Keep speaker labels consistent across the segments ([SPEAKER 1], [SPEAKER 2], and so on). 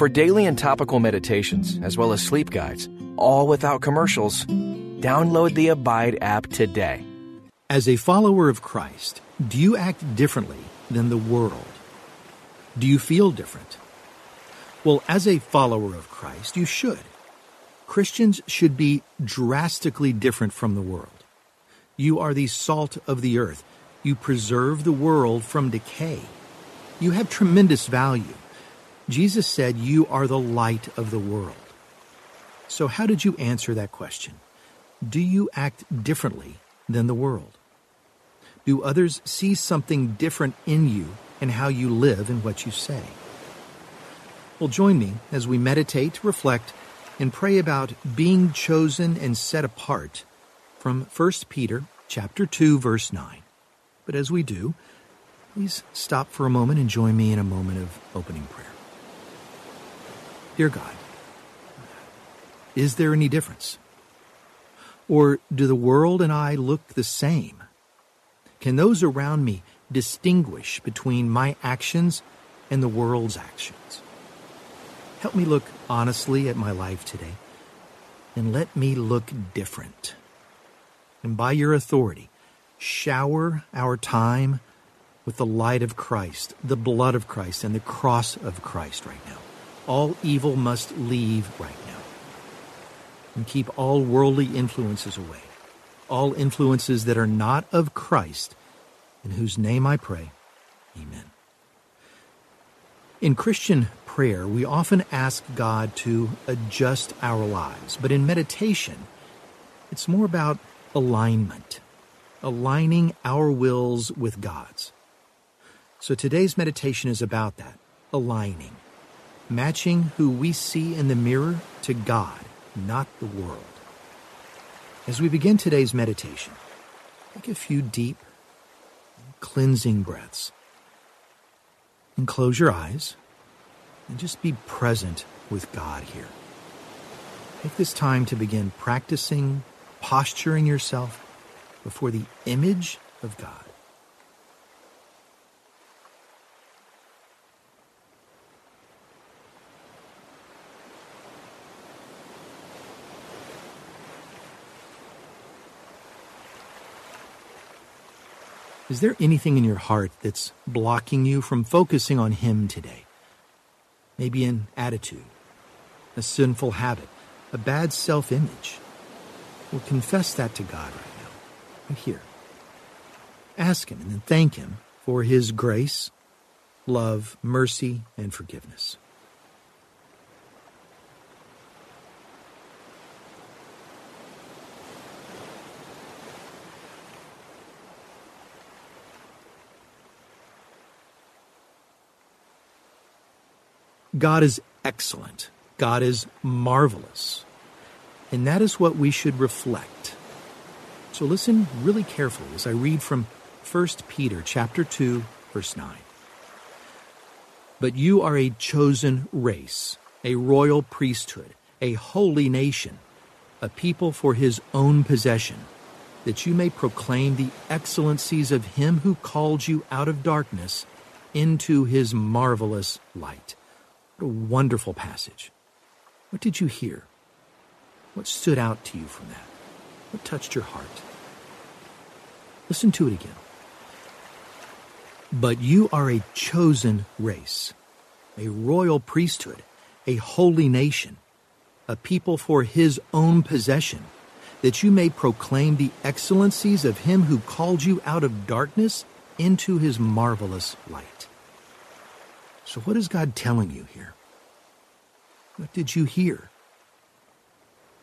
[SPEAKER 1] For daily and topical meditations, as well as sleep guides, all without commercials, download the Abide app today.
[SPEAKER 2] As a follower of Christ, do you act differently than the world? Do you feel different? Well, as a follower of Christ, you should. Christians should be drastically different from the world. You are the salt of the earth. You preserve the world from decay. You have tremendous value. Jesus said you are the light of the world. So, how did you answer that question? Do you act differently than the world? Do others see something different in you and how you live and what you say? Well, join me as we meditate, reflect, and pray about being chosen and set apart from 1 Peter chapter 2 verse 9. But as we do, please stop for a moment and join me in a moment of opening prayer. Dear God, is there any difference? Or do the world and I look the same? Can those around me distinguish between my actions and the world's actions? Help me look honestly at my life today and let me look different. And by your authority, shower our time with the light of Christ, the blood of Christ, and the cross of Christ right now. All evil must leave right now. And keep all worldly influences away, all influences that are not of Christ, in whose name I pray. Amen. In Christian prayer, we often ask God to adjust our lives, but in meditation, it's more about alignment, aligning our wills with God's. So today's meditation is about that aligning, matching who we see in the mirror to God, not the world. As we begin today's meditation, take a few deep, cleansing breaths and close your eyes and just be present with God here. Take this time to begin practicing posturing yourself before the image of God. Is there anything in your heart that's blocking you from focusing on Him today? Maybe an attitude, a sinful habit, a bad self image. Well, confess that to God right now, right here. Ask Him and then thank Him for His grace, love, mercy, and forgiveness. God is excellent. God is marvelous. And that is what we should reflect. So listen really carefully as I read from 1 Peter chapter 2 verse 9. But you are a chosen race, a royal priesthood, a holy nation, a people for his own possession, that you may proclaim the excellencies of him who called you out of darkness into his marvelous light. What a wonderful passage. What did you hear? What stood out to you from that? What touched your heart? Listen to it again. But you are a chosen race, a royal priesthood, a holy nation, a people for his own possession, that you may proclaim the excellencies of him who called you out of darkness into his marvelous light. So, what is God telling you here? What did you hear?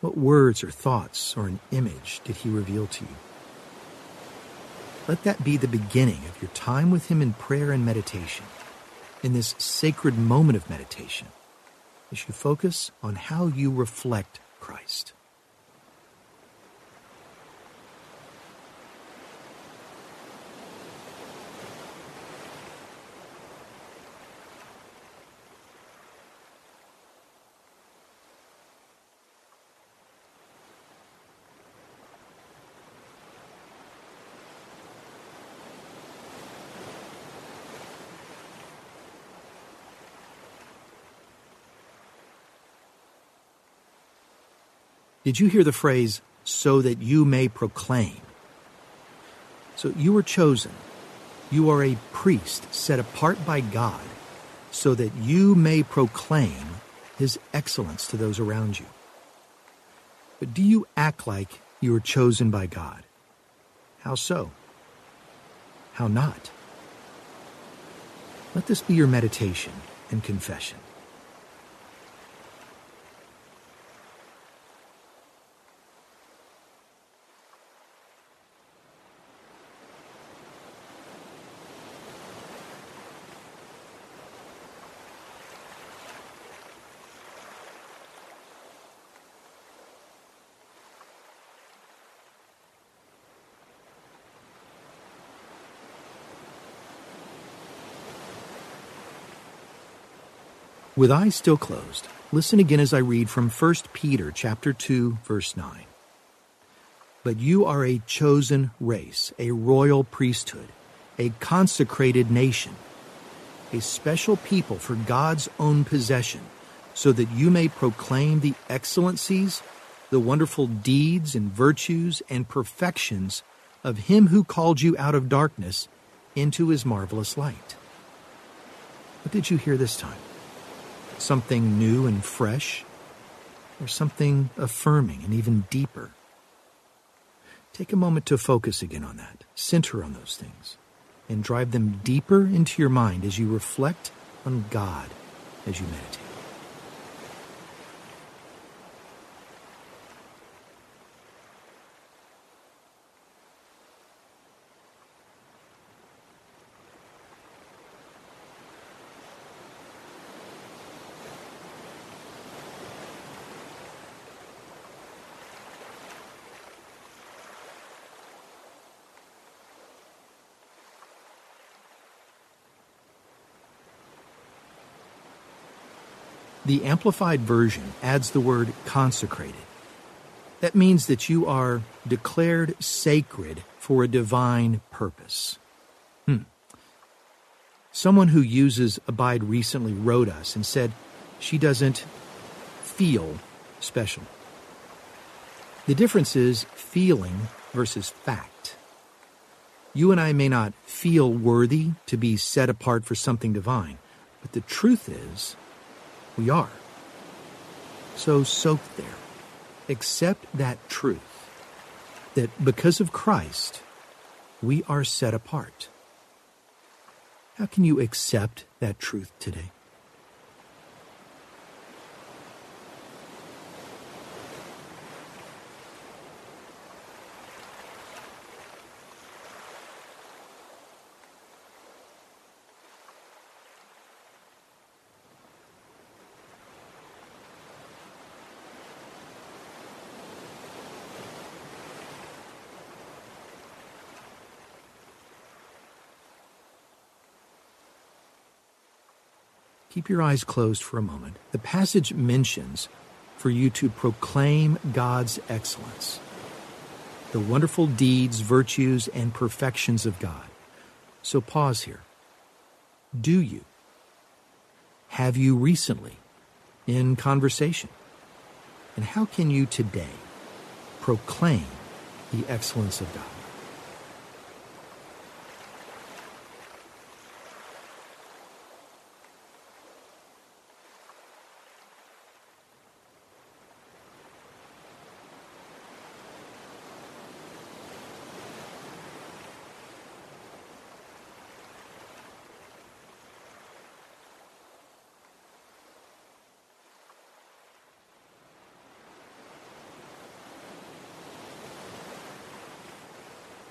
[SPEAKER 2] What words or thoughts or an image did he reveal to you? Let that be the beginning of your time with him in prayer and meditation, in this sacred moment of meditation, as you focus on how you reflect Christ. Did you hear the phrase, so that you may proclaim? So you were chosen. You are a priest set apart by God so that you may proclaim his excellence to those around you. But do you act like you are chosen by God? How so? How not? Let this be your meditation and confession. With eyes still closed, listen again as I read from 1 Peter chapter 2 verse 9. But you are a chosen race, a royal priesthood, a consecrated nation, a special people for God's own possession, so that you may proclaim the excellencies, the wonderful deeds and virtues and perfections of him who called you out of darkness into his marvelous light. What did you hear this time? Something new and fresh, or something affirming and even deeper. Take a moment to focus again on that, center on those things, and drive them deeper into your mind as you reflect on God as you meditate. The Amplified Version adds the word consecrated. That means that you are declared sacred for a divine purpose. Hmm. Someone who uses Abide recently wrote us and said she doesn't feel special. The difference is feeling versus fact. You and I may not feel worthy to be set apart for something divine, but the truth is, we are. So soak there. Accept that truth that because of Christ, we are set apart. How can you accept that truth today? Keep your eyes closed for a moment. The passage mentions for you to proclaim God's excellence, the wonderful deeds, virtues, and perfections of God. So pause here. Do you? Have you recently in conversation? And how can you today proclaim the excellence of God?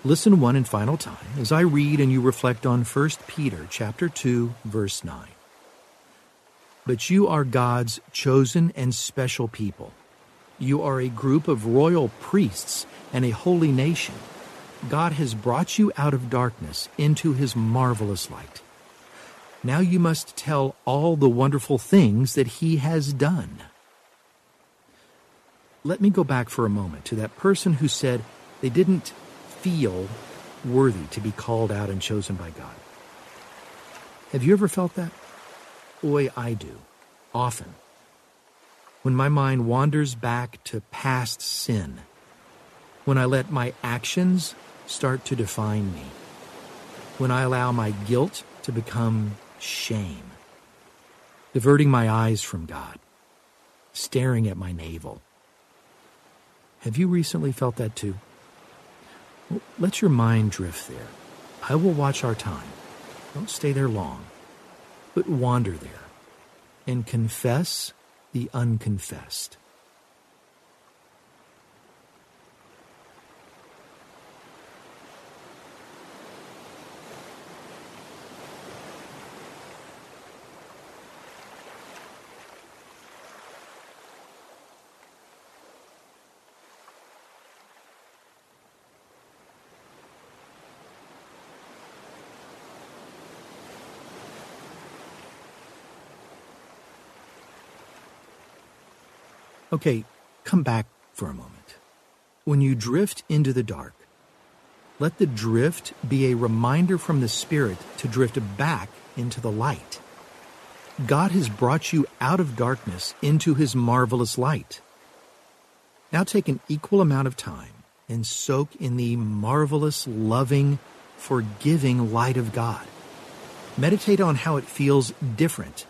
[SPEAKER 2] Listen one and final time as I read and you reflect on 1 Peter chapter 2 verse 9. But you are God's chosen and special people. You are a group of royal priests and a holy nation. God has brought you out of darkness into his marvelous light. Now you must tell all the wonderful things that he has done. Let me go back for a moment to that person who said they didn't feel worthy to be called out and chosen by God. Have you ever felt that? Boy, I do. Often. when my mind wanders back to past sin, when I let my actions start to define me, when I allow my guilt to become shame, diverting my eyes from God, staring at my navel. Have you recently felt that too? Let your mind drift there. I will watch our time. Don't stay there long, but wander there and confess the unconfessed. Okay, come back for a moment. When you drift into the dark, let the drift be a reminder from the Spirit to drift back into the light. God has brought you out of darkness into His marvelous light. Now take an equal amount of time and soak in the marvelous, loving, forgiving light of God. Meditate on how it feels different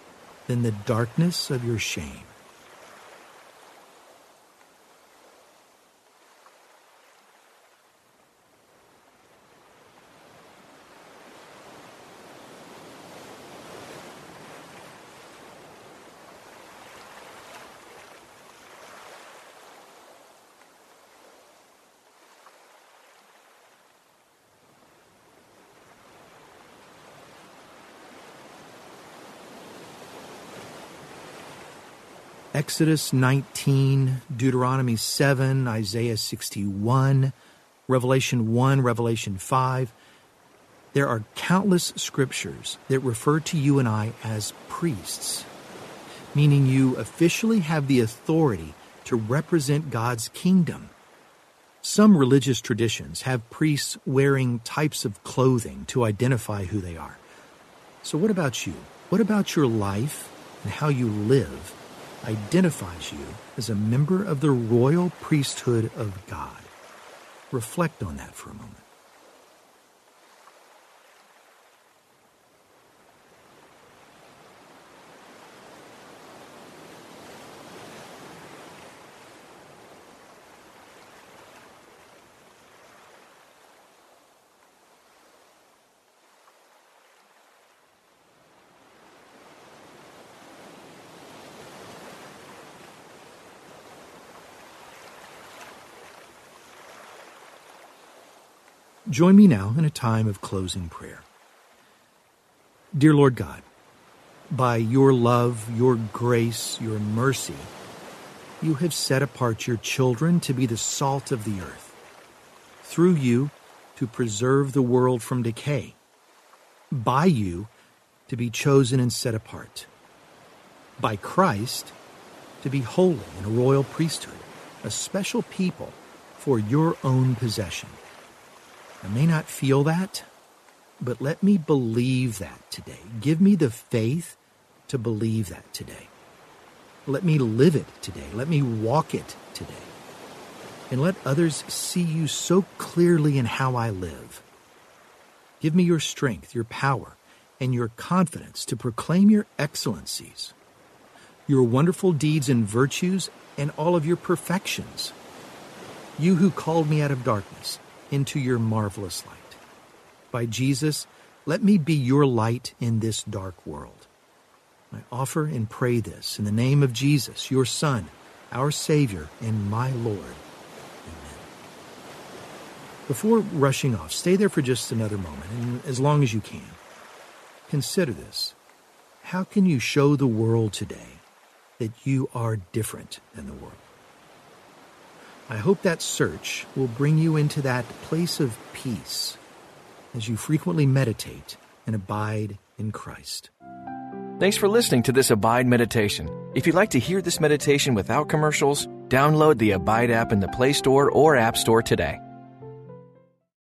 [SPEAKER 2] than the darkness of your shame. Exodus 19, Deuteronomy 7, Isaiah 61, Revelation 1, Revelation 5. There are countless scriptures that refer to you and I as priests, meaning you officially have the authority to represent God's kingdom. Some religious traditions have priests wearing types of clothing to identify who they are. So, what about you? What about your life and how you live identifies you as a member of the royal priesthood of God. Reflect on that for a moment. Join me now in a time of closing prayer. Dear Lord God, by your love, your grace, your mercy, you have set apart your children to be the salt of the earth. Through you, to preserve the world from decay. By you, to be chosen and set apart. By Christ, to be holy and a royal priesthood, a special people for your own possession. I may not feel that, but let me believe that today. Give me the faith to believe that today. Let me live it today. Let me walk it today. And let others see you so clearly in how I live. Give me your strength, your power, and your confidence to proclaim your excellencies, your wonderful deeds and virtues, and all of your perfections. You who called me out of darkness into your marvelous light. By Jesus, let me be your light in this dark world. I offer and pray this in the name of Jesus, your Son, our Savior, and my Lord. Amen. Before rushing off, stay there for just another moment, and as long as you can. Consider this. How can you show the world today that you are different than the world? I hope that search will bring you into that place of peace as you frequently meditate and abide in Christ.
[SPEAKER 1] Thanks for listening to this Abide meditation. If you'd like to hear this meditation without commercials, download the Abide app in the Play Store or App Store today.